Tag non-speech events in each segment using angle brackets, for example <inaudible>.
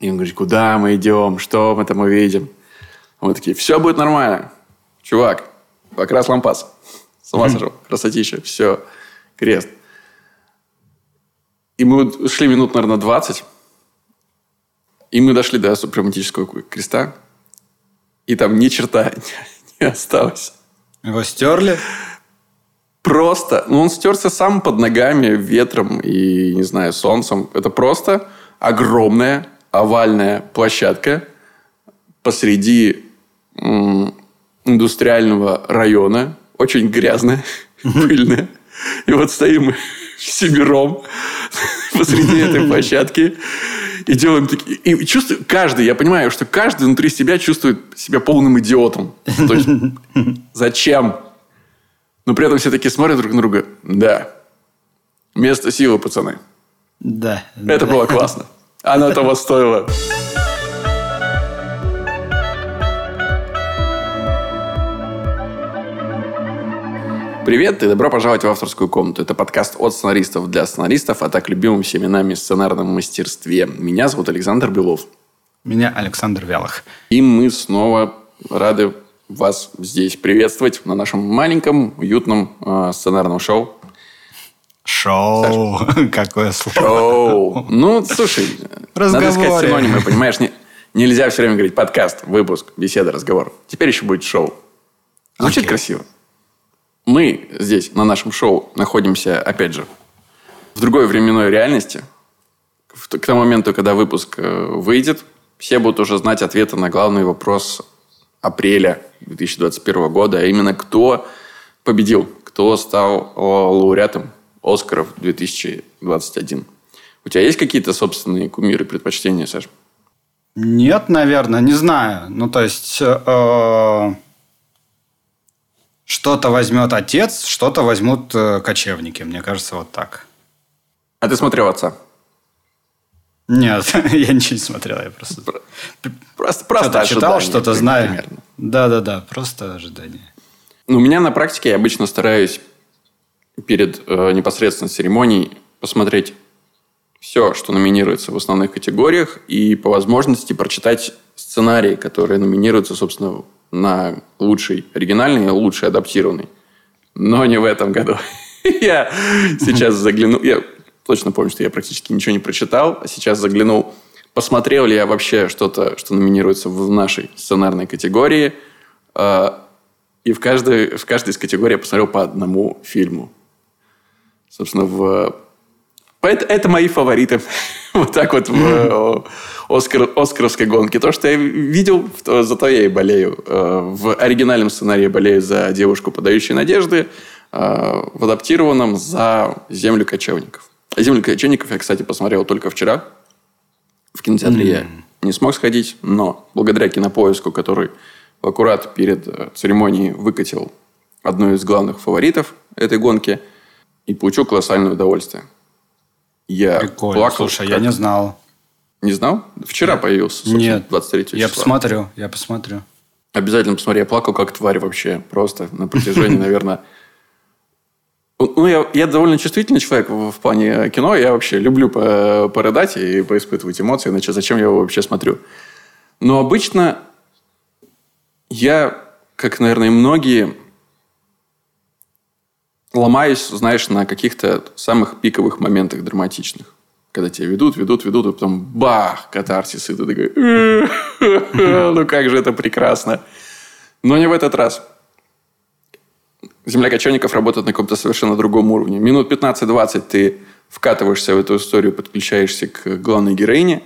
И он говорит, куда мы идем, что мы там увидим. Мы такие, все будет нормально. Чувак, покрас лампас. С ума сошел. Красотища. Все. Крест. И мы шли минут, наверное, 20. И мы дошли до супрематического креста. И там ни черта <laughs> не осталось. Его стерли? Просто. Ну, он стерся сам под ногами, ветром и, не знаю, солнцем. Это просто огромная овальная площадка посреди индустриального района. Очень грязная, пыльная. И вот стоим мы <laughs> семером <laughs> посреди <laughs> этой площадки и делаем такие... И чувствую, каждый, я понимаю, что каждый внутри себя чувствует себя полным идиотом. То есть, зачем? Но при этом все таки смотрят друг на друга. Да. Место силы, пацаны. Да. Это да. было классно. Оно того стоило. Привет и добро пожаловать в авторскую комнату. Это подкаст от сценаристов для сценаристов, а так любимым всеми нами сценарном мастерстве. Меня зовут Александр Белов. Меня Александр Вялых. И мы снова рады вас здесь приветствовать на нашем маленьком, уютном э, сценарном шоу. Шоу. <laughs> Какое слово. Шоу. Ну, слушай, надо сказать синонимы, понимаешь? Не, нельзя все время говорить подкаст, выпуск, беседа, разговор. Теперь еще будет шоу. Звучит okay. красиво мы здесь, на нашем шоу, находимся, опять же, в другой временной реальности. К тому моменту, когда выпуск э, выйдет, все будут уже знать ответы на главный вопрос апреля 2021 года, а именно кто победил, кто стал лауреатом Оскаров 2021. У тебя есть какие-то собственные кумиры, предпочтения, Саш? Нет, наверное, не знаю. Ну, то есть... Э- что-то возьмет отец, что-то возьмут э, кочевники. Мне кажется, вот так. А ты смотрел отца? Нет, <laughs> я ничего не смотрел, я просто... Просто, просто что-то читал, что-то знаю. Да-да-да, просто ожидание. Ну, у меня на практике я обычно стараюсь перед э, непосредственно церемонией посмотреть все, что номинируется в основных категориях, и по возможности прочитать сценарии, которые номинируются, собственно, на лучший оригинальный и лучший адаптированный. Но не в этом году. <laughs> я сейчас заглянул... Я точно помню, что я практически ничего не прочитал. А сейчас заглянул, посмотрел ли я вообще что-то, что номинируется в нашей сценарной категории. А, и в каждой, в каждой из категорий я посмотрел по одному фильму. Собственно, в... Это, это мои фавориты. <laughs> вот так вот в Оскар, Оскаровской гонке. То, что я видел, то, зато я и болею. Э, в оригинальном сценарии болею за девушку, подающую надежды, э, в адаптированном за землю кочевников. Землю кочевников я, кстати, посмотрел только вчера. В кинотеатре mm. я не смог сходить, но благодаря кинопоиску, который аккурат перед э, церемонией выкатил одну из главных фаворитов этой гонки, и получил колоссальное удовольствие. Я Прикольно. плакал. Слушай, как... я не знал. Не знал? Вчера я... появился, Нет. 23 числа. Я посмотрю, я посмотрю. Обязательно посмотри. Я плакал как тварь вообще. Просто на протяжении, наверное... Ну, я, я довольно чувствительный человек в, в плане кино. Я вообще люблю по, порыдать и поиспытывать эмоции. Иначе зачем я его вообще смотрю? Но обычно я, как, наверное, и многие, ломаюсь, знаешь, на каких-то самых пиковых моментах драматичных когда тебя ведут, ведут, ведут, и потом бах, катарсис, и ты такой, ну как же это прекрасно. Но не в этот раз. Земля кочевников работает на каком-то совершенно другом уровне. Минут 15-20 ты вкатываешься в эту историю, подключаешься к главной героине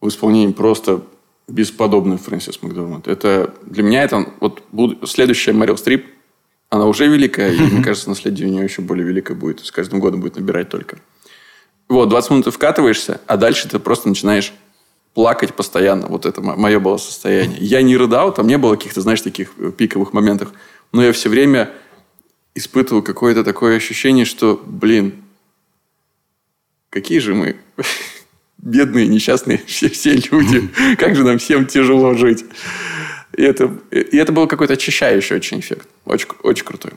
в исполнении просто бесподобный Фрэнсис Макдорманд. Это для меня это вот следующая Мэрил Стрип. Она уже великая, и мне кажется, наследие у нее еще более великое будет. С каждым годом будет набирать только. Вот, 20 минут ты вкатываешься, а дальше ты просто начинаешь плакать постоянно. Вот это мое было состояние. Я не рыдал, там не было каких-то, знаешь, таких э, пиковых моментов. Но я все время испытывал какое-то такое ощущение, что, блин, какие же мы <laughs> бедные, несчастные <laughs> все, все люди. Как же нам всем тяжело жить. И это, и это был какой-то очищающий очень эффект. Очень, очень крутой.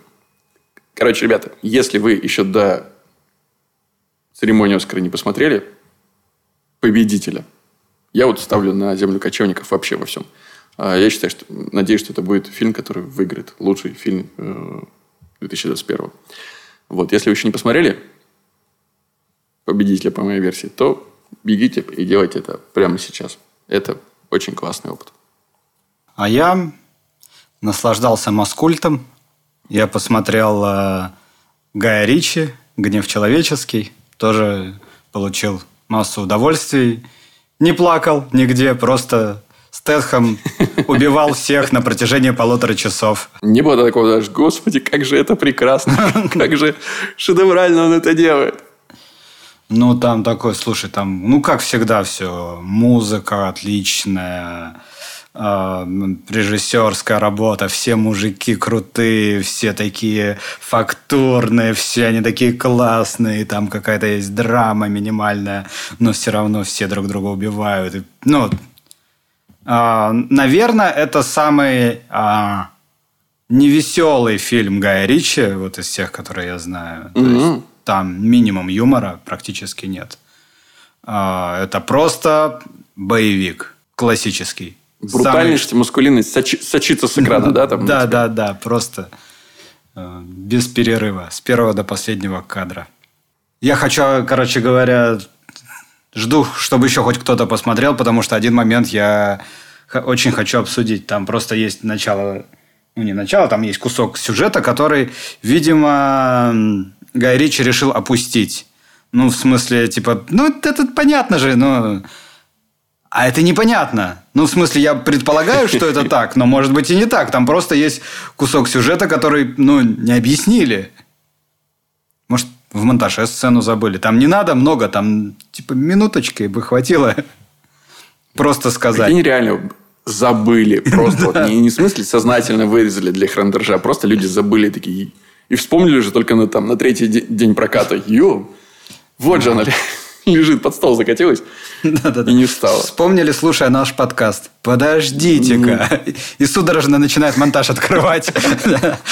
Короче, ребята, если вы еще до церемонию Оскара не посмотрели, победителя Я вот ставлю на землю кочевников вообще во всем. А я считаю, что надеюсь, что это будет фильм, который выиграет лучший фильм 2021. Э, вот, если вы еще не посмотрели победителя по моей версии, то бегите и делайте это прямо сейчас. Это очень классный опыт. А я наслаждался маскультом. Я посмотрел э, Гая Ричи «Гнев человеческий». Тоже получил массу удовольствий. Не плакал нигде, просто Стэтхэм <laughs> убивал всех на протяжении полутора часов. Не было такого даже, господи, как же это прекрасно, <laughs> как же шедеврально он это делает. Ну, там такой, слушай, там, ну, как всегда все. Музыка отличная, режиссерская работа, все мужики крутые, все такие фактурные, все они такие классные, там какая-то есть драма минимальная, но все равно все друг друга убивают. И, ну, э, наверное, это самый э, невеселый фильм Гая Ричи, вот из всех, которые я знаю. Mm-hmm. есть, там минимум юмора практически нет. А, это просто боевик классический. Брутальность, Самый... маскулинность сочи... сочится с экрана, да? Там, да, да, да, просто э, без перерыва, с первого до последнего кадра. Я хочу, короче говоря, жду, чтобы еще хоть кто-то посмотрел, потому что один момент я очень хочу обсудить. Там просто есть начало, ну не начало, там есть кусок сюжета, который, видимо, Гай Ричи решил опустить. Ну, в смысле, типа, ну, это понятно же, но... А это непонятно. Ну, в смысле, я предполагаю, что это <laughs> так, но может быть и не так. Там просто есть кусок сюжета, который, ну, не объяснили. Может, в монтаже сцену забыли. Там не надо много, там, типа, минуточкой бы хватило <laughs> просто сказать. Они реально забыли. <laughs> Просто вот, не, не в смысле сознательно вырезали для храндержа, а просто люди забыли такие и вспомнили же только на, там, на третий день проката. Ё, вот же она лежит, под стол закатилась и не встала. Вспомнили, слушая наш подкаст. Подождите-ка. И судорожно начинает монтаж открывать.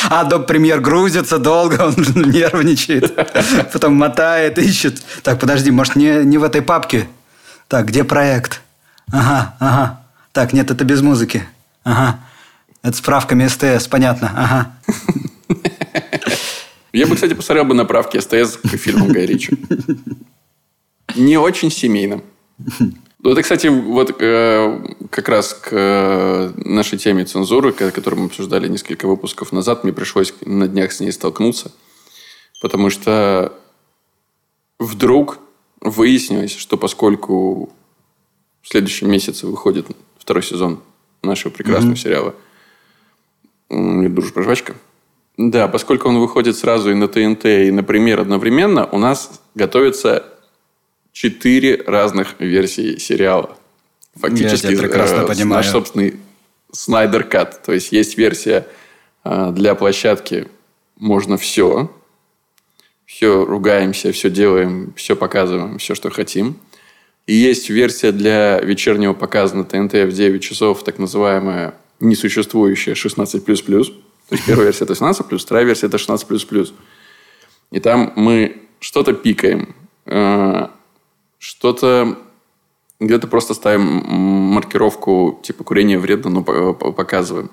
А до премьер грузится долго, он нервничает. Потом мотает, ищет. Так, подожди, может, не, не в этой папке? Так, где проект? Ага, ага. Так, нет, это без музыки. Ага. Это справками СТС, понятно. Ага. Я бы, кстати, посмотрел бы направки СТС к фильмам Гай Ричи. Не очень семейным. <laughs> Ну, это, кстати, вот э, как раз к э, нашей теме цензуры, которую мы обсуждали несколько выпусков назад, мне пришлось на днях с ней столкнуться. Потому что вдруг выяснилось, что поскольку в следующем месяце выходит второй сезон нашего прекрасного mm-hmm. сериала «Дружба жвачка», да, поскольку он выходит сразу и на ТНТ, и на премьер одновременно, у нас готовится четыре разных версии сериала. Фактически Я прекрасно э, понимаю. наш собственный Снайдер Кат. То есть, есть версия э, для площадки «Можно все». Все ругаемся, все делаем, все показываем, все, что хотим. И есть версия для вечернего показа на ТНТ в 9 часов, так называемая несуществующая 16++. То есть первая версия это 18 плюс, вторая версия это 16 плюс плюс. И там мы что-то пикаем, э, что-то где-то просто ставим маркировку типа курение вредно, но показываем.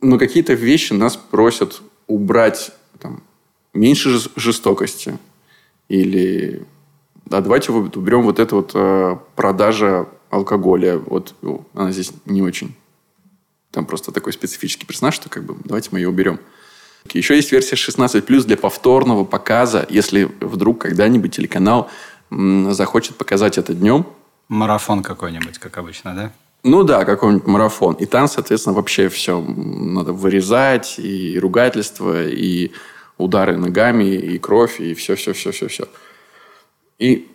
Но какие-то вещи нас просят убрать там, меньше жестокости. Или а давайте уберем вот это вот э, продажа алкоголя. Вот она здесь не очень там просто такой специфический персонаж, что как бы давайте мы ее уберем. Еще есть версия 16+, для повторного показа, если вдруг когда-нибудь телеканал захочет показать это днем. Марафон какой-нибудь, как обычно, да? Ну да, какой-нибудь марафон. И там, соответственно, вообще все надо вырезать, и ругательство, и удары ногами, и кровь, и все-все-все-все-все. И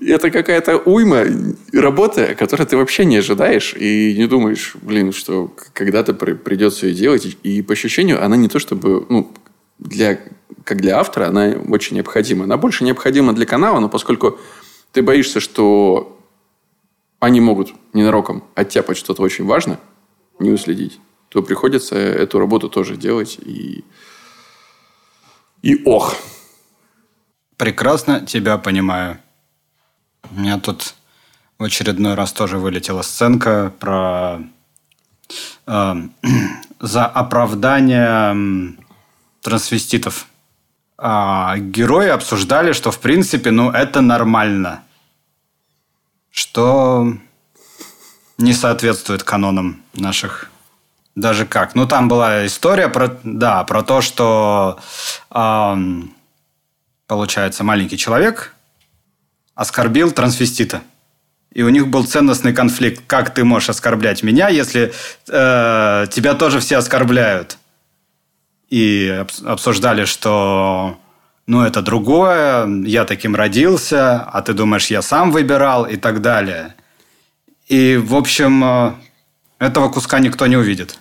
это какая-то уйма работы, которую ты вообще не ожидаешь и не думаешь, блин, что когда-то придется ее делать. И по ощущению она не то чтобы, ну, для, как для автора, она очень необходима. Она больше необходима для канала, но поскольку ты боишься, что они могут ненароком оттяпать что-то очень важное, не уследить, то приходится эту работу тоже делать. И, и ох. Прекрасно тебя понимаю. У меня тут в очередной раз тоже вылетела сценка про э, <clears throat> за оправдание трансвеститов. А герои обсуждали, что в принципе, ну, это нормально. Что не соответствует канонам наших даже как. Ну, там была история про, да, про то, что эм, получается маленький человек оскорбил трансвестита. И у них был ценностный конфликт. Как ты можешь оскорблять меня, если э, тебя тоже все оскорбляют? И обсуждали, что ну, это другое, я таким родился, а ты думаешь, я сам выбирал и так далее. И, в общем, э, этого куска никто не увидит.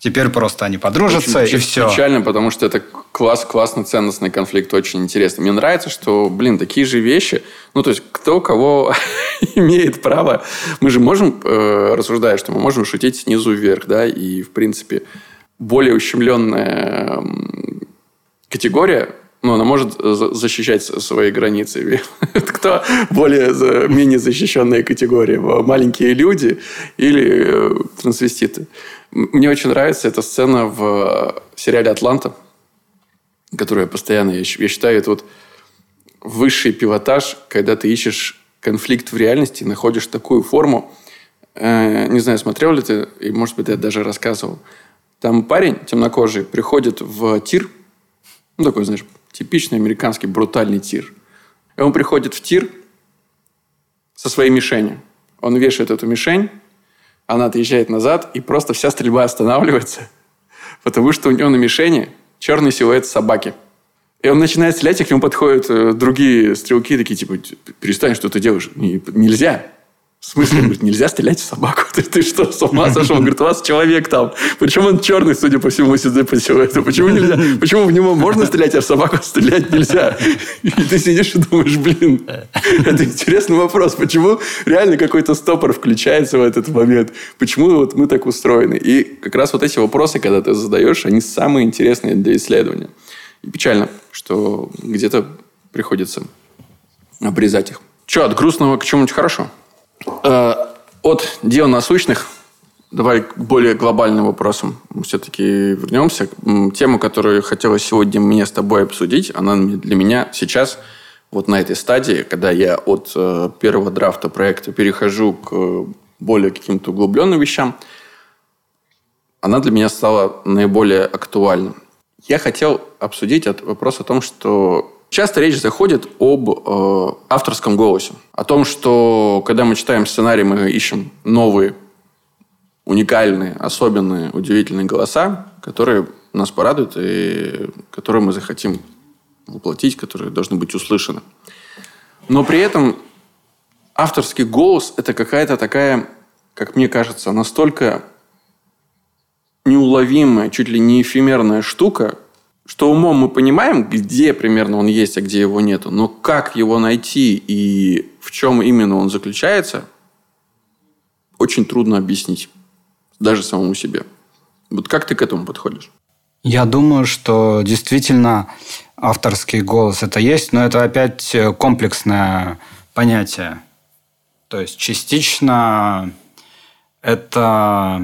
Теперь просто они подружатся очень, и все. Печально, потому что это класс, классный ценностный конфликт, очень интересный. Мне нравится, что, блин, такие же вещи, ну, то есть, кто кого <laughs> имеет право. Мы же можем, э, рассуждая, что мы можем шутить снизу вверх, да, и, в принципе, более ущемленная категория ну, она может защищать свои границы. <laughs> Кто более менее защищенная категория? Маленькие люди или э, трансвеститы? Мне очень нравится эта сцена в э, сериале «Атланта», которую я постоянно, я считаю, это вот высший пилотаж, когда ты ищешь конфликт в реальности, находишь такую форму. Э, не знаю, смотрел ли ты, и, может быть, я даже рассказывал. Там парень темнокожий приходит в тир, ну, такой, знаешь, типичный американский брутальный тир. И он приходит в тир со своей мишенью. Он вешает эту мишень, она отъезжает назад, и просто вся стрельба останавливается, <laughs> потому что у него на мишени черный силуэт собаки. И он начинает стрелять, и к нему подходят э, другие стрелки, такие, типа, перестань, что ты делаешь. Нельзя. В смысле? Говорит, нельзя стрелять в собаку. <laughs> Ты, ты что, с ума сошел? Он говорит, у вас человек там. Почему он черный, судя по всему, сюда по силуэту? Почему нельзя? Почему в него можно стрелять, а в собаку стрелять нельзя? И ты сидишь и думаешь, блин, это интересный вопрос. Почему реально какой-то стопор включается в этот момент? Почему вот мы так устроены? И как раз вот эти вопросы, когда ты задаешь, они самые интересные для исследования. И печально, что где-то приходится обрезать их. Че, от грустного к чему-нибудь хорошему? Э, от дел насущных давай к более глобальным вопросам все-таки вернемся. Тема, которую хотелось сегодня мне с тобой обсудить, она для меня сейчас вот на этой стадии, когда я от э, первого драфта проекта перехожу к более каким-то углубленным вещам, она для меня стала наиболее актуальной. Я хотел обсудить вопрос о том, что Часто речь заходит об э, авторском голосе. О том, что когда мы читаем сценарий, мы ищем новые, уникальные, особенные, удивительные голоса, которые нас порадуют и которые мы захотим воплотить, которые должны быть услышаны. Но при этом авторский голос – это какая-то такая, как мне кажется, настолько неуловимая, чуть ли не эфемерная штука, что умом мы понимаем, где примерно он есть, а где его нету, но как его найти и в чем именно он заключается, очень трудно объяснить даже самому себе. Вот как ты к этому подходишь? Я думаю, что действительно авторский голос это есть, но это опять комплексное понятие. То есть частично это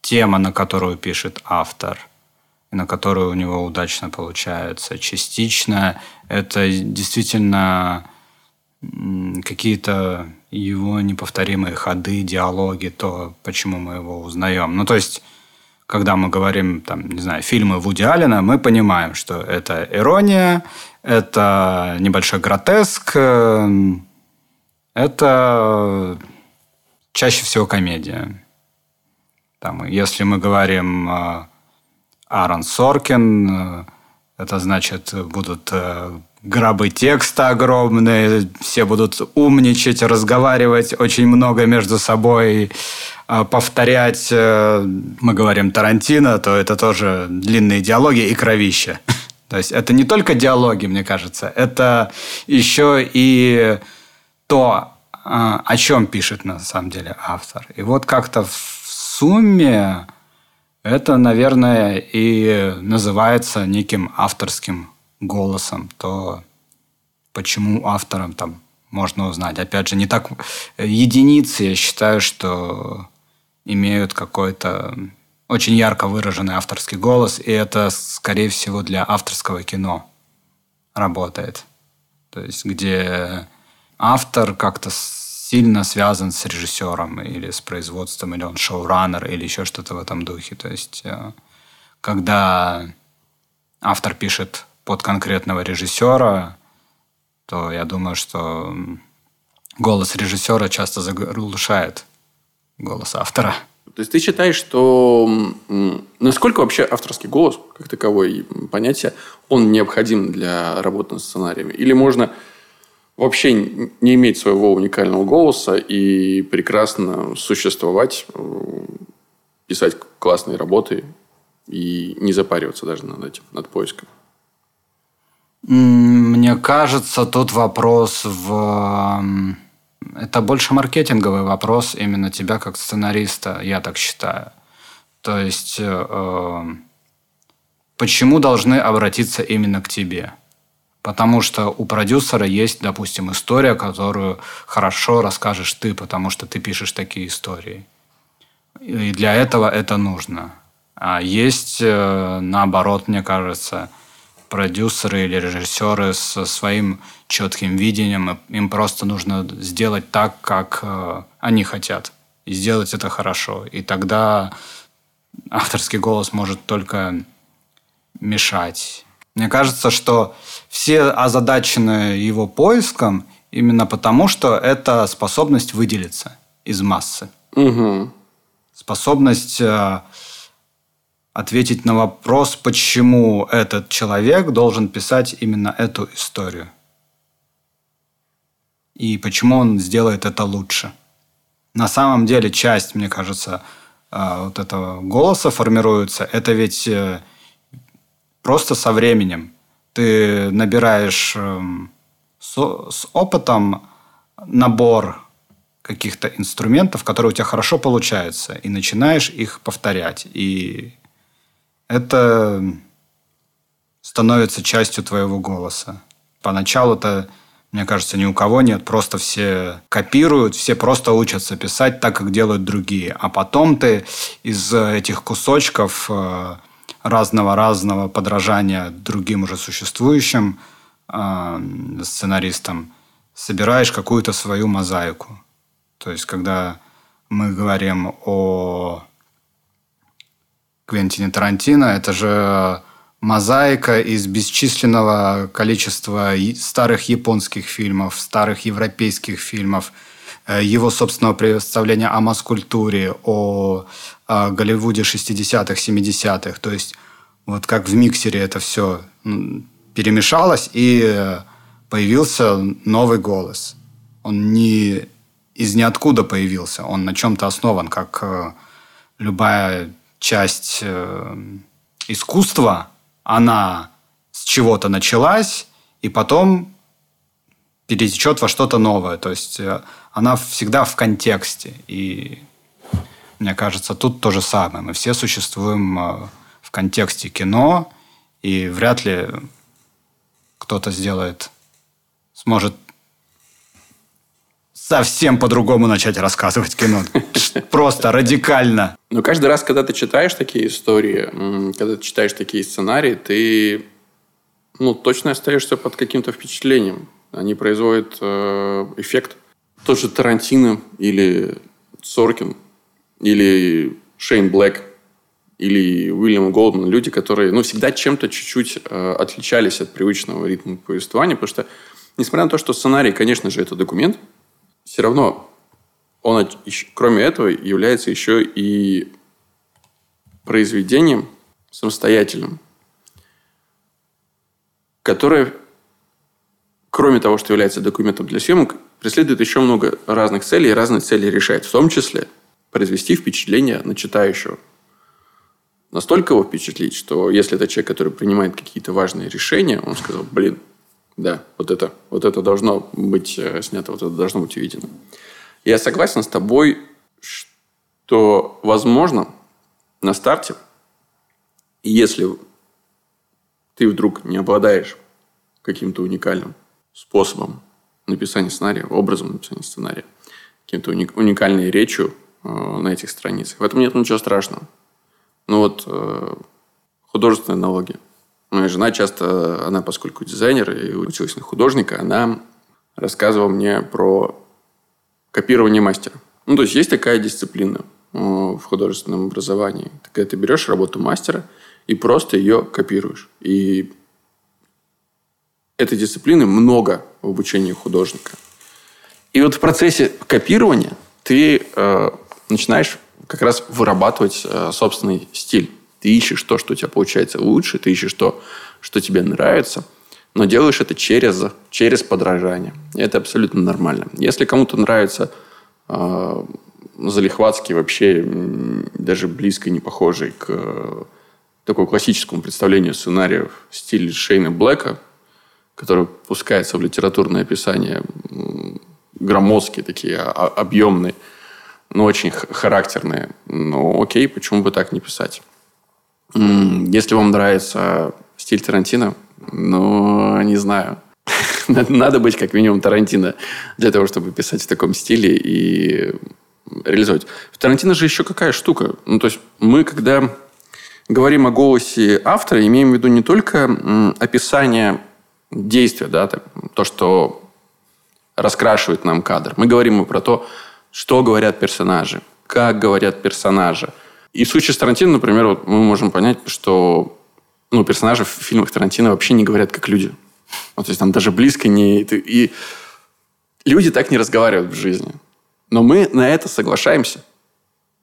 тема, на которую пишет автор – на которую у него удачно получается. Частично это действительно какие-то его неповторимые ходы, диалоги, то, почему мы его узнаем. Ну, то есть, когда мы говорим, там, не знаю, фильмы Вуди Аллена, мы понимаем, что это ирония, это небольшой гротеск, это чаще всего комедия. Там, если мы говорим Аарон Соркин. Э, это значит, будут э, гробы текста огромные, все будут умничать, разговаривать очень много между собой, э, повторять. Мы говорим Тарантино, то это тоже длинные диалоги и кровища. <laughs> То есть это не только диалоги, мне кажется, это еще и то, о чем пишет на самом деле автор. И вот как-то в сумме это, наверное, и называется неким авторским голосом. То, почему авторам там можно узнать. Опять же, не так... Единицы, я считаю, что имеют какой-то очень ярко выраженный авторский голос, и это, скорее всего, для авторского кино работает. То есть, где автор как-то сильно связан с режиссером или с производством, или он шоураннер, или еще что-то в этом духе. То есть, э, когда автор пишет под конкретного режиссера, то я думаю, что голос режиссера часто заглушает голос автора. То есть ты считаешь, что насколько вообще авторский голос, как таковой понятие, он необходим для работы над сценариями? Или можно вообще не иметь своего уникального голоса и прекрасно существовать, э, писать классные работы и не запариваться даже над этим, над поиском? Мне кажется, тут вопрос в... Это больше маркетинговый вопрос именно тебя как сценариста, я так считаю. То есть, э, почему должны обратиться именно к тебе? Потому что у продюсера есть, допустим, история, которую хорошо расскажешь ты, потому что ты пишешь такие истории. И для этого это нужно. А есть, э, наоборот, мне кажется, продюсеры или режиссеры со своим четким видением. Им просто нужно сделать так, как э, они хотят. И сделать это хорошо. И тогда авторский голос может только мешать. Мне кажется, что все озадачены его поиском именно потому, что это способность выделиться из массы. Угу. Способность э, ответить на вопрос, почему этот человек должен писать именно эту историю. И почему он сделает это лучше. На самом деле часть, мне кажется, э, вот этого голоса формируется. Это ведь э, просто со временем. Ты набираешь эм, с опытом набор каких-то инструментов, которые у тебя хорошо получаются, и начинаешь их повторять. И это становится частью твоего голоса. Поначалу это, мне кажется, ни у кого нет, просто все копируют, все просто учатся писать так, как делают другие. А потом ты из этих кусочков э, разного-разного подражания другим уже существующим э, сценаристам собираешь какую-то свою мозаику. То есть, когда мы говорим о Квентине Тарантино. Это же мозаика из бесчисленного количества старых японских фильмов, старых европейских фильмов, его собственного представления о маскультуре, о, о Голливуде 60-х, 70-х. То есть вот как в миксере это все перемешалось, и появился новый голос. Он не из ниоткуда появился, он на чем-то основан, как э, любая часть э, искусства, она с чего-то началась, и потом перетечет во что-то новое. То есть э, она всегда в контексте. И мне кажется, тут то же самое. Мы все существуем э, в контексте кино, и вряд ли кто-то сделает, сможет совсем по-другому начать рассказывать кино. Просто радикально. Но каждый раз, когда ты читаешь такие истории, когда ты читаешь такие сценарии, ты ну, точно остаешься под каким-то впечатлением. Они производят э, эффект. Тот же Тарантино или Соркин или Шейн Блэк или Уильям Голдман. Люди, которые ну, всегда чем-то чуть-чуть э, отличались от привычного ритма повествования, потому что, несмотря на то, что сценарий, конечно же, это документ, все равно он, кроме этого, является еще и произведением самостоятельным, которое, кроме того, что является документом для съемок, преследует еще много разных целей и разные цели решает, в том числе произвести впечатление на читающего. Настолько его впечатлить, что если это человек, который принимает какие-то важные решения, он сказал, блин, да, вот это, вот это должно быть э, снято, вот это должно быть увидено. Я согласен с тобой, что, возможно, на старте, если ты вдруг не обладаешь каким-то уникальным способом написания сценария, образом написания сценария, каким-то уник, уникальной речью э, на этих страницах. В этом нет ничего страшного. Ну вот э, художественная аналогия. Моя жена часто, она поскольку дизайнер и училась на художника, она рассказывала мне про копирование мастера. Ну, то есть есть такая дисциплина э, в художественном образовании. Когда ты берешь работу мастера и просто ее копируешь. И этой дисциплины много в обучении художника. И вот в процессе копирования ты э, начинаешь как раз вырабатывать э, собственный стиль. Ты ищешь то, что у тебя получается лучше, ты ищешь то, что тебе нравится, но делаешь это через, через подражание. И это абсолютно нормально. Если кому-то нравится э, залихватский, вообще даже близко не похожий к э, такому классическому представлению сценариев в стиле Шейна Блэка, который пускается в литературное описание, громоздкие такие, объемные, но очень характерные. Ну, окей, почему бы так не писать? Если вам нравится стиль Тарантино, ну, не знаю. <laughs> Надо быть как минимум Тарантино для того, чтобы писать в таком стиле и реализовать. В Тарантино же еще какая штука. Ну, то есть мы, когда говорим о голосе автора, имеем в виду не только описание действия, да, то, что раскрашивает нам кадр. Мы говорим про то, что говорят персонажи, как говорят персонажи. И в случае с Тарантино, например, вот мы можем понять, что ну, персонажи в фильмах Тарантино вообще не говорят как люди. Ну, то есть там даже близко не... И люди так не разговаривают в жизни. Но мы на это соглашаемся.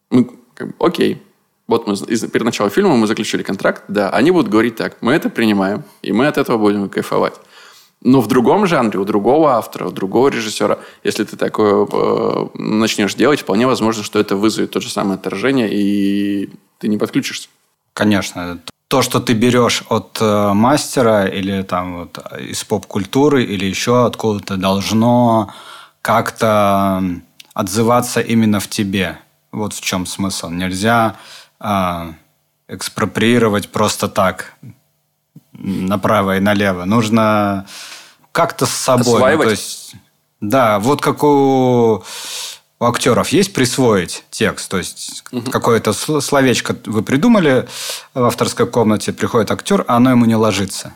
Мы как бы, окей, вот мы из, перед началом фильма мы заключили контракт, да, они будут говорить так, мы это принимаем, и мы от этого будем кайфовать. Но в другом жанре, у другого автора, у другого режиссера, если ты такое э, начнешь делать, вполне возможно, что это вызовет то же самое отторжение, и ты не подключишься. Конечно. То, что ты берешь от э, мастера или там вот из поп-культуры или еще откуда-то, должно как-то отзываться именно в тебе. Вот в чем смысл. Нельзя а, экспроприировать просто так направо и налево. Нужно как-то с собой. Осваивать? Ну, то есть, да, вот как у, у актеров есть присвоить текст. То есть угу. какое-то словечко вы придумали в авторской комнате, приходит актер, а оно ему не ложится.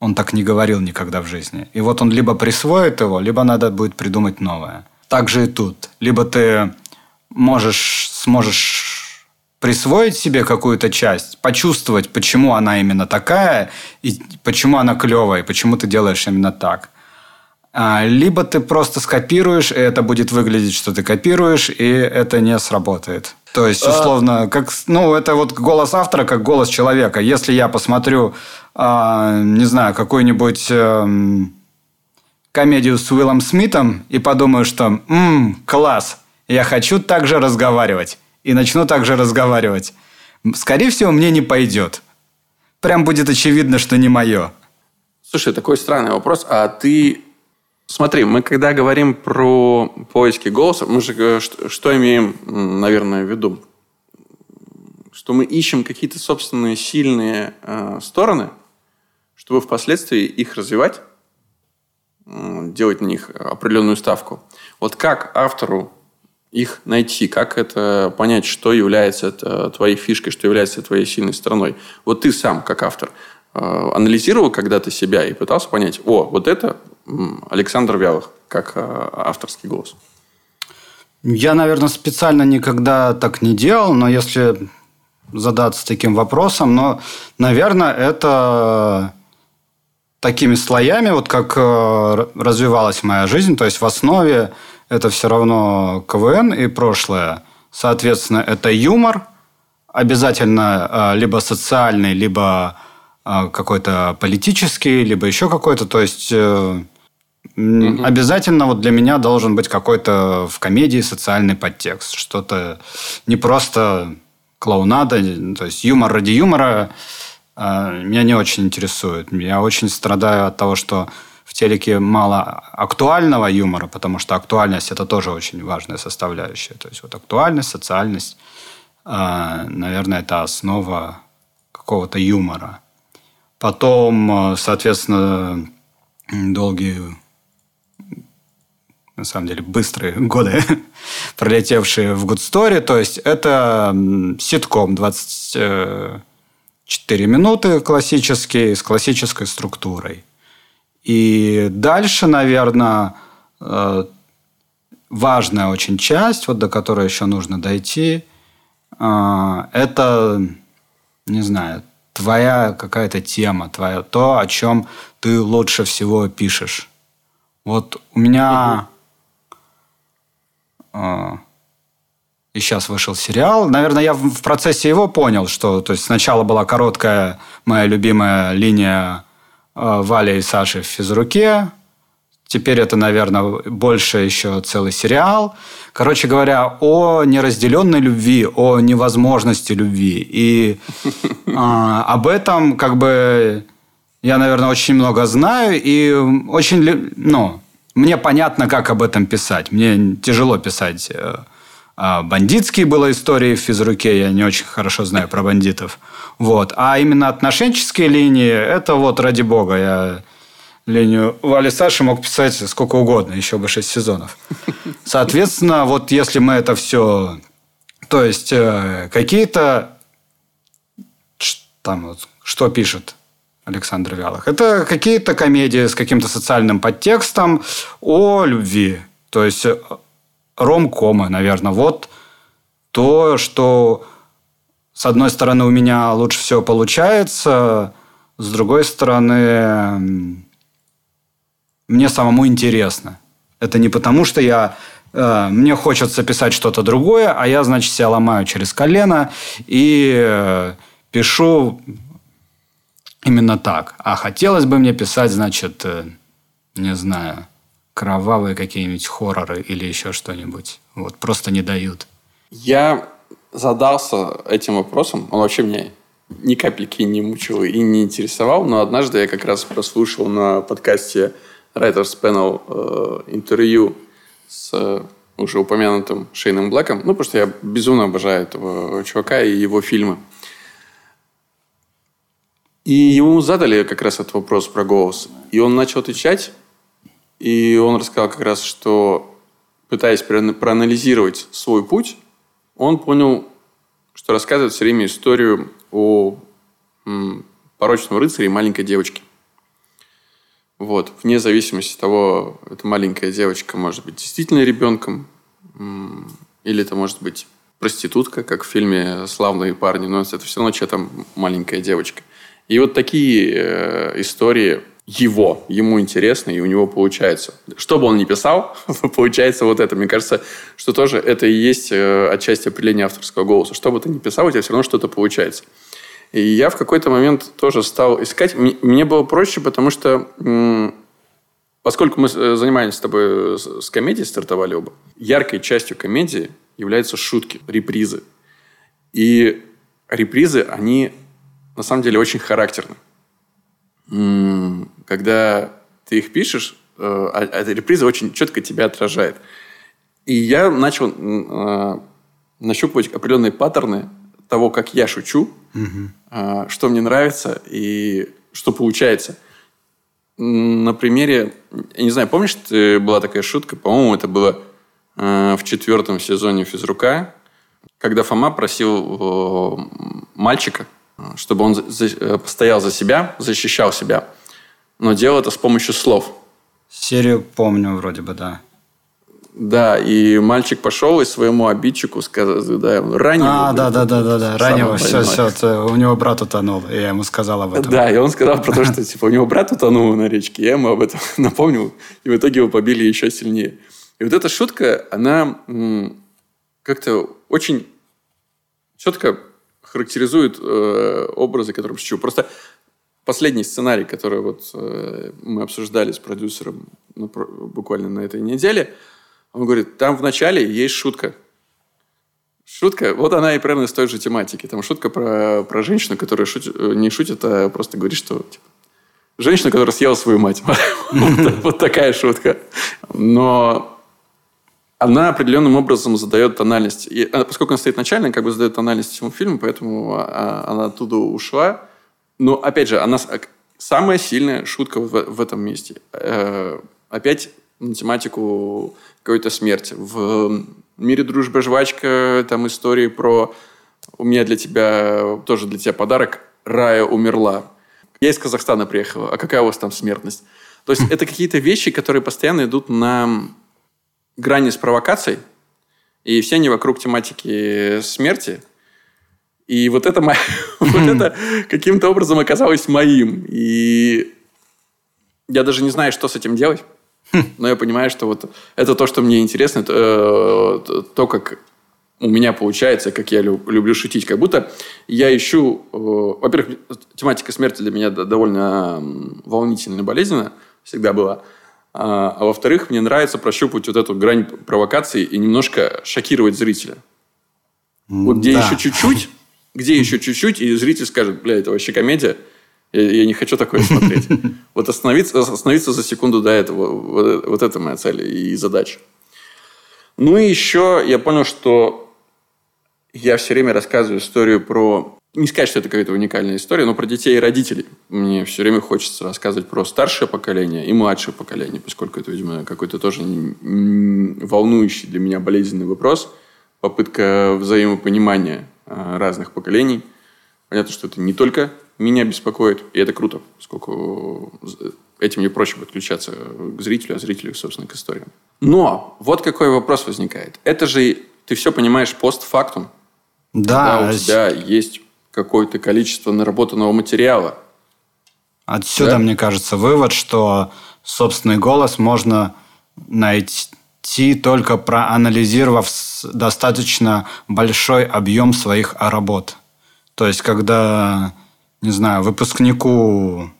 Он так не говорил никогда в жизни. И вот он либо присвоит его, либо надо будет придумать новое. Так же и тут. Либо ты можешь, сможешь присвоить себе какую-то часть, почувствовать, почему она именно такая, и почему она клевая, и почему ты делаешь именно так. А, либо ты просто скопируешь, и это будет выглядеть, что ты копируешь, и это не сработает. То есть, а. условно, как, ну, это вот голос автора, как голос человека. Если я посмотрю, э, не знаю, какую-нибудь э, комедию с Уиллом Смитом и подумаю, что «Ммм, класс, я хочу так же разговаривать» и начну также разговаривать, скорее всего, мне не пойдет. Прям будет очевидно, что не мое. Слушай, такой странный вопрос. А ты... Смотри, мы когда говорим про поиски голоса, мы же э, что, имеем, наверное, в виду? Что мы ищем какие-то собственные сильные э, стороны, чтобы впоследствии их развивать, делать на них определенную ставку. Вот как автору их найти, как это понять, что является это твоей фишкой, что является твоей сильной стороной. Вот ты сам, как автор, э, анализировал когда-то себя и пытался понять, о, вот это Александр Вялых, как э, авторский голос. Я, наверное, специально никогда так не делал, но если задаться таким вопросом, но, наверное, это такими слоями, вот как э, развивалась моя жизнь, то есть в основе это все равно КВН и прошлое. Соответственно, это юмор, обязательно а, либо социальный, либо а, какой-то политический, либо еще какой-то. То есть угу. обязательно вот для меня должен быть какой-то в комедии социальный подтекст. Что-то не просто клоунада, то есть юмор ради юмора а, меня не очень интересует. Я очень страдаю от того, что телеке мало актуального юмора, потому что актуальность это тоже очень важная составляющая. То есть вот актуальность, социальность, э, наверное, это основа какого-то юмора. Потом, э, соответственно, долгие на самом деле, быстрые <laughs> годы, пролетевшие в Good Story. То есть это ситком 24 минуты классический, с классической структурой. И дальше, наверное, э, важная очень часть, вот до которой еще нужно дойти, э, это, не знаю, твоя какая-то тема, твоя, то, о чем ты лучше всего пишешь. Вот у меня угу. и сейчас вышел сериал. Наверное, я в процессе его понял, что то есть сначала была короткая моя любимая линия э, Вали и Саши в физруке. Теперь это, наверное, больше еще целый сериал. Короче говоря, о неразделенной любви, о невозможности любви. И э, об этом как бы я, наверное, очень много знаю. И очень, ну, мне понятно, как об этом писать. Мне тяжело писать. А бандитские было истории в физруке, я не очень хорошо знаю про бандитов. Вот. А именно отношенческие линии, это вот ради бога, я линию Вали Саши мог писать сколько угодно, еще бы шесть сезонов. Соответственно, вот если мы это все... То есть, э, какие-то... Там вот, что пишет Александр Вялых? Это какие-то комедии с каким-то социальным подтекстом о любви. То есть, э, ромкомы, наверное. Вот то, что с одной стороны у меня лучше всего получается, с другой стороны мне самому интересно. Это не потому, что я э, мне хочется писать что-то другое, а я, значит, себя ломаю через колено и э, пишу именно так. А хотелось бы мне писать, значит, э, не знаю, кровавые какие-нибудь хорроры или еще что-нибудь. Вот, просто не дают. Я задался этим вопросом. Он вообще меня ни капельки не мучил и не интересовал. Но однажды я как раз прослушал на подкасте Writers Panel э, интервью с э, уже упомянутым Шейном Блэком. Ну, потому что я безумно обожаю этого чувака и его фильмы. И ему задали как раз этот вопрос про голос. И он начал отвечать. И он рассказал как раз, что пытаясь проанализировать свой путь, он понял, что рассказывает все время историю о порочном рыцаре и маленькой девочке. Вот. Вне зависимости от того, эта маленькая девочка может быть действительно ребенком, или это может быть проститутка, как в фильме «Славные парни», но это все равно что-то маленькая девочка. И вот такие э, истории его, ему интересно, и у него получается. Что бы он ни писал, <laughs> получается вот это. Мне кажется, что тоже это и есть э, отчасти определение авторского голоса. Что бы ты ни писал, у тебя все равно что-то получается. И я в какой-то момент тоже стал искать. Мне было проще, потому что поскольку мы э, занимаемся с тобой с комедией, стартовали оба, яркой частью комедии являются шутки, репризы. И репризы, они на самом деле очень характерны. Когда ты их пишешь, э, а, а реприза очень четко тебя отражает. И я начал э, нащупывать определенные паттерны того, как я шучу, угу. что мне нравится и что получается. На примере, я не знаю, помнишь, была такая шутка, по-моему, это было э, в четвертом сезоне физрука, когда Фома просил мальчика, чтобы он э, постоял за себя, защищал себя, но делал это с помощью слов. Серию помню вроде бы, да. Да, и мальчик пошел и своему обидчику сказал, да, раннего. А, да, да, да, да, да, раннего, все, все, у него брат утонул, и я ему сказал об этом. Да, и он сказал про то, что типа у него брат утонул на речке, я ему об этом <laughs> напомнил, и в итоге его побили еще сильнее. И вот эта шутка, она как-то очень четко характеризует э, образы, которые шучу. Просто последний сценарий, который вот э, мы обсуждали с продюсером ну, буквально на этой неделе – он говорит, там в начале есть шутка. Шутка, вот она и примерно с той же тематики. Там шутка про, про женщину, которая шутит, э, не шутит, а просто говорит, что типа, женщина, которая съела свою мать. <laughs> Вот такая шутка. Но она определенным образом задает тональность. И, поскольку она стоит начально, как бы задает тональность всему фильму, поэтому а, она оттуда ушла. Но, опять же, она самая сильная шутка в, в этом месте. Э, опять на тематику какой-то смерти. В мире дружба жвачка там истории про у меня для тебя тоже для тебя подарок Рая умерла. Я из Казахстана приехала. А какая у вас там смертность? То есть это какие-то вещи, которые постоянно идут на грани с провокацией, и все они вокруг тематики смерти. И вот это, <laughs> вот это каким-то образом оказалось моим. И я даже не знаю, что с этим делать. Но я понимаю, что вот это то, что мне интересно, это, э, то, как у меня получается, как я люблю шутить, как будто я ищу... Э, во-первых, тематика смерти для меня довольно волнительная, болезненная всегда была. А, а во-вторых, мне нравится прощупывать вот эту грань провокации и немножко шокировать зрителя. Вот где да. еще чуть-чуть, <laughs> где еще чуть-чуть, и зритель скажет, бля, это вообще комедия, я, я не хочу такое смотреть. <laughs> Вот остановиться, остановиться за секунду до этого, вот, вот это моя цель и задача. Ну и еще я понял, что я все время рассказываю историю про... Не сказать, что это какая-то уникальная история, но про детей и родителей. Мне все время хочется рассказывать про старшее поколение и младшее поколение, поскольку это, видимо, какой-то тоже волнующий для меня болезненный вопрос. Попытка взаимопонимания разных поколений. Понятно, что это не только меня беспокоит, и это круто, поскольку этим мне проще подключаться к зрителю, а зрителю, собственно, к историям. Но вот какой вопрос возникает. Это же ты все понимаешь постфактум. Да. Когда у тебя есть какое-то количество наработанного материала. Отсюда, да? мне кажется, вывод, что собственный голос можно найти только проанализировав достаточно большой объем своих работ. То есть, когда, не знаю, выпускнику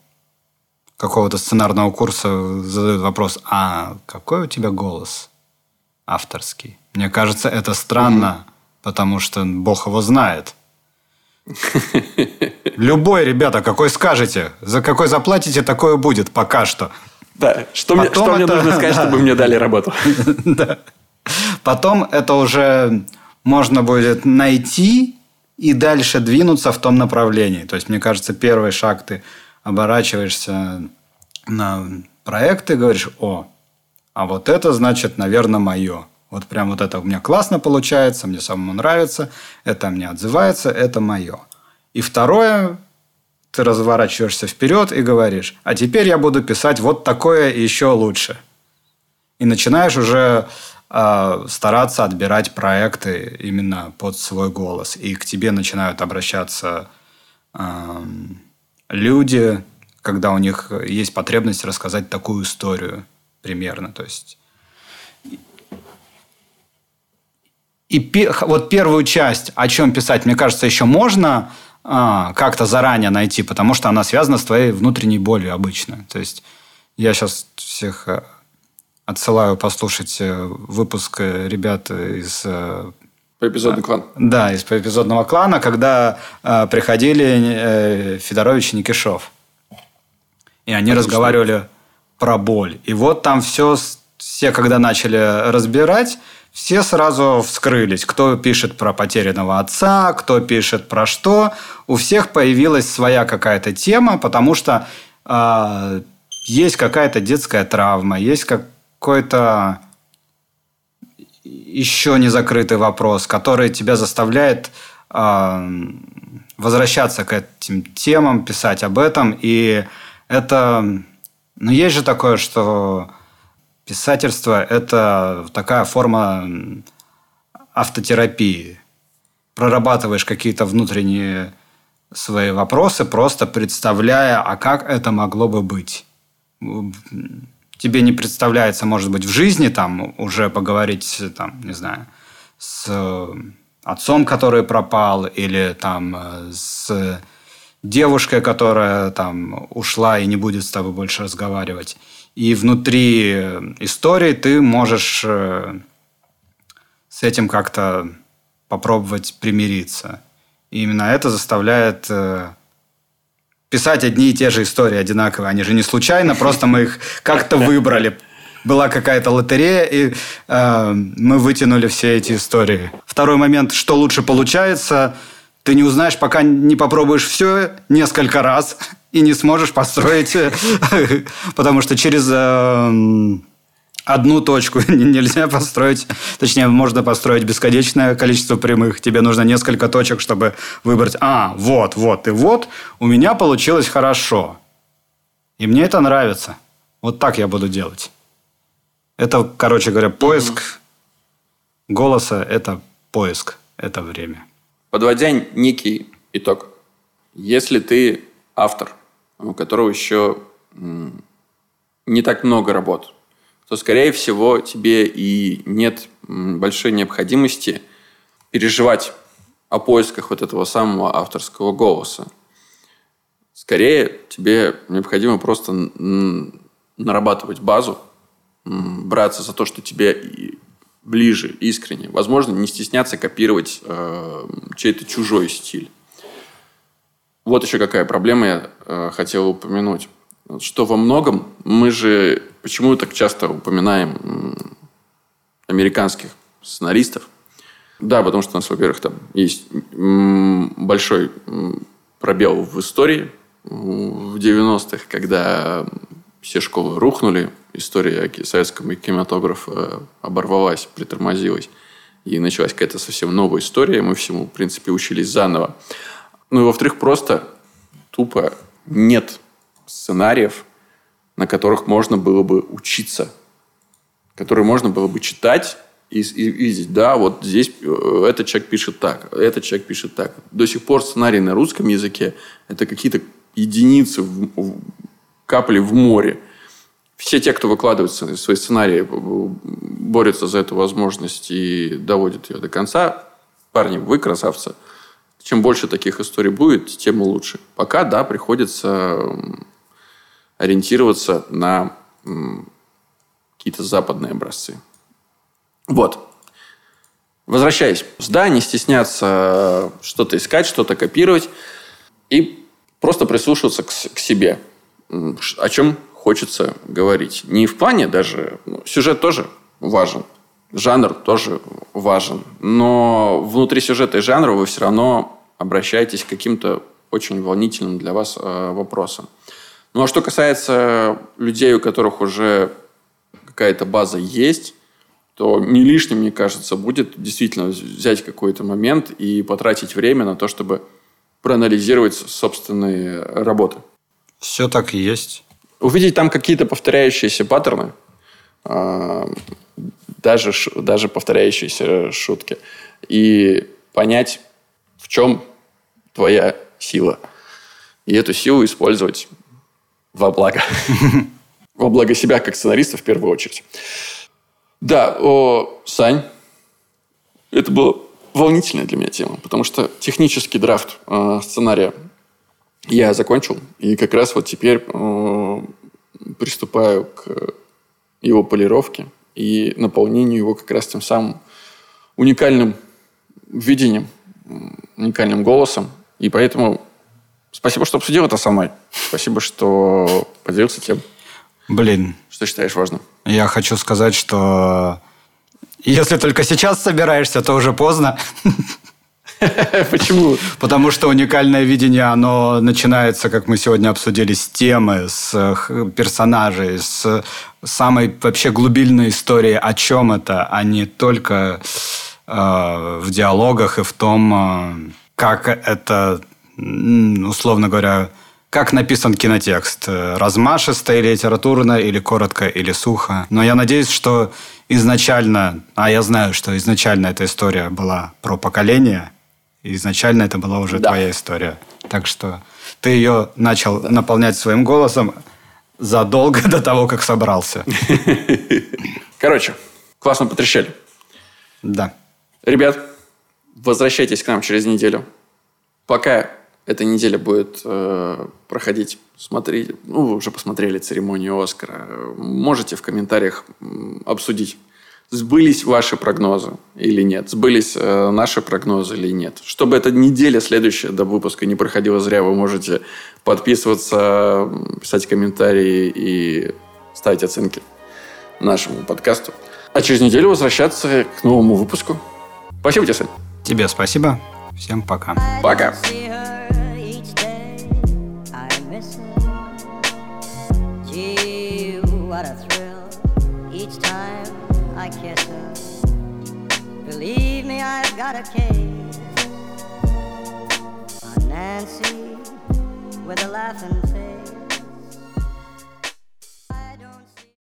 какого-то сценарного курса задают вопрос, а какой у тебя голос авторский? Мне кажется, это странно. Mm-hmm потому что Бог его знает. Любой, ребята, какой скажете, за какой заплатите, такое будет пока что. Да, что, мне, что это, мне нужно сказать, да. чтобы мне дали работу. <laughs> Да. Потом это уже можно будет найти и дальше двинуться в том направлении. То есть, мне кажется, первый шаг ты оборачиваешься на проект и говоришь, о, а вот это значит, наверное, мое. Вот прям вот это у меня классно получается, мне самому нравится, это мне отзывается, это мое. И второе, ты разворачиваешься вперед и говоришь, а теперь я буду писать вот такое еще лучше. И начинаешь уже э, стараться отбирать проекты именно под свой голос. И к тебе начинают обращаться э, люди, когда у них есть потребность рассказать такую историю примерно. То есть И вот первую часть, о чем писать, мне кажется, еще можно как-то заранее найти, потому что она связана с твоей внутренней болью обычно. То есть я сейчас всех э, отсылаю послушать э, выпуск э, ребят из Поэпизодный клан. Да, из поэпизодного клана, когда э, приходили э, Федорович и Никишов. И они Отлично. разговаривали про боль. И вот там все, все, когда начали разбирать, все сразу вскрылись. Кто пишет про потерянного отца, кто пишет про что. У всех появилась своя какая-то тема, потому что э, есть какая-то детская травма, есть какой-то еще не закрытый вопрос, который тебя заставляет э, возвращаться к этим темам, писать об этом. И это... Ну, есть же такое, что Писательство – это такая форма автотерапии. Прорабатываешь какие-то внутренние свои вопросы, просто представляя, а как это могло бы быть. Тебе не представляется, может быть, в жизни там уже поговорить, там, не знаю, с отцом, который пропал, или там с девушкой, которая там ушла и не будет с тобой больше разговаривать. И внутри истории ты можешь э, с этим как-то попробовать примириться. И именно это заставляет э, писать одни и те же истории одинаковые. Они же не случайно, просто мы их как-то выбрали. Была какая-то лотерея, и э, мы вытянули все эти истории. Второй момент, что лучше получается, ты не узнаешь, пока не попробуешь все несколько раз и не сможешь построить, <laughs> потому что через э, одну точку <laughs> нельзя построить, точнее, можно построить бесконечное количество прямых. Тебе нужно несколько точек, чтобы выбрать, а, вот, вот и вот, у меня получилось хорошо. И мне это нравится. Вот так я буду делать. Это, короче говоря, поиск mm-hmm. голоса – это поиск, это время. Подводя некий итог. Если ты автор, у которого еще не так много работ, то, скорее всего, тебе и нет большой необходимости переживать о поисках вот этого самого авторского голоса. Скорее, тебе необходимо просто нарабатывать базу, браться за то, что тебе ближе, искренне. Возможно, не стесняться копировать э, чей-то чужой стиль. Вот еще какая проблема я э, хотел упомянуть. Что во многом мы же почему так часто упоминаем американских сценаристов? Да, потому что у нас, во-первых, там есть большой пробел в истории в 90-х, когда все школы рухнули, история советского кинематографа оборвалась, притормозилась, и началась какая-то совсем новая история, мы всему, в принципе, учились заново. Ну и во-вторых, просто тупо нет сценариев, на которых можно было бы учиться, которые можно было бы читать и, видеть, да, вот здесь э, этот человек пишет так, этот человек пишет так. До сих пор сценарии на русском языке – это какие-то единицы, в, в, капли в море. Все те, кто выкладывает свои сценарии, борются за эту возможность и доводят ее до конца. Парни, вы красавцы – чем больше таких историй будет, тем лучше. Пока, да, приходится ориентироваться на какие-то западные образцы. Вот. Возвращаясь. Да, не стесняться что-то искать, что-то копировать и просто прислушиваться к, к себе. О чем хочется говорить. Не в плане даже... Ну, сюжет тоже важен. Жанр тоже важен. Но внутри сюжета и жанра вы все равно обращаетесь к каким-то очень волнительным для вас э, вопросам. Ну а что касается людей, у которых уже какая-то база есть, то не лишним, мне кажется, будет действительно взять какой-то момент и потратить время на то, чтобы проанализировать собственные работы. Все так и есть. Увидеть там какие-то повторяющиеся паттерны, э, даже, даже повторяющиеся шутки, и понять, в чем твоя сила. И эту силу использовать во благо. <laughs> Во благо себя, как сценариста, в первую очередь. Да, о, Сань, это была волнительная для меня тема, потому что технический драфт э, сценария я закончил, и как раз вот теперь э, приступаю к его полировке и наполнению его как раз тем самым уникальным видением, уникальным голосом. И поэтому спасибо, что обсудил это со мной. Спасибо, что поделился тем. Блин. Что считаешь важным? Я хочу сказать, что если только сейчас собираешься, то уже поздно. <laughs> <laughs> Почему? Потому что уникальное видение, оно начинается, как мы сегодня обсудили, с темы, с персонажей, с самой вообще глубинной истории, о чем это, а не только Э, в диалогах и в том, э, как это, условно говоря, как написан кинотекст. Размашисто или литературно, или коротко, или сухо. Но я надеюсь, что изначально, а я знаю, что изначально эта история была про поколение, изначально это была уже да. твоя история. Так что ты ее начал да. наполнять своим голосом задолго до того, как собрался. <laughs> Короче, классно потрещали. Да. Ребят, возвращайтесь к нам через неделю. Пока эта неделя будет э, проходить, смотрите, ну, вы уже посмотрели церемонию Оскара, можете в комментариях обсудить, сбылись ваши прогнозы или нет, сбылись э, наши прогнозы или нет. Чтобы эта неделя следующая до выпуска не проходила зря, вы можете подписываться, писать комментарии и ставить оценки нашему подкасту. А через неделю возвращаться к новому выпуску. Спасибо тебе, Сань. Тебе спасибо. Всем пока. Пока. Got a case on Nancy with a laughing.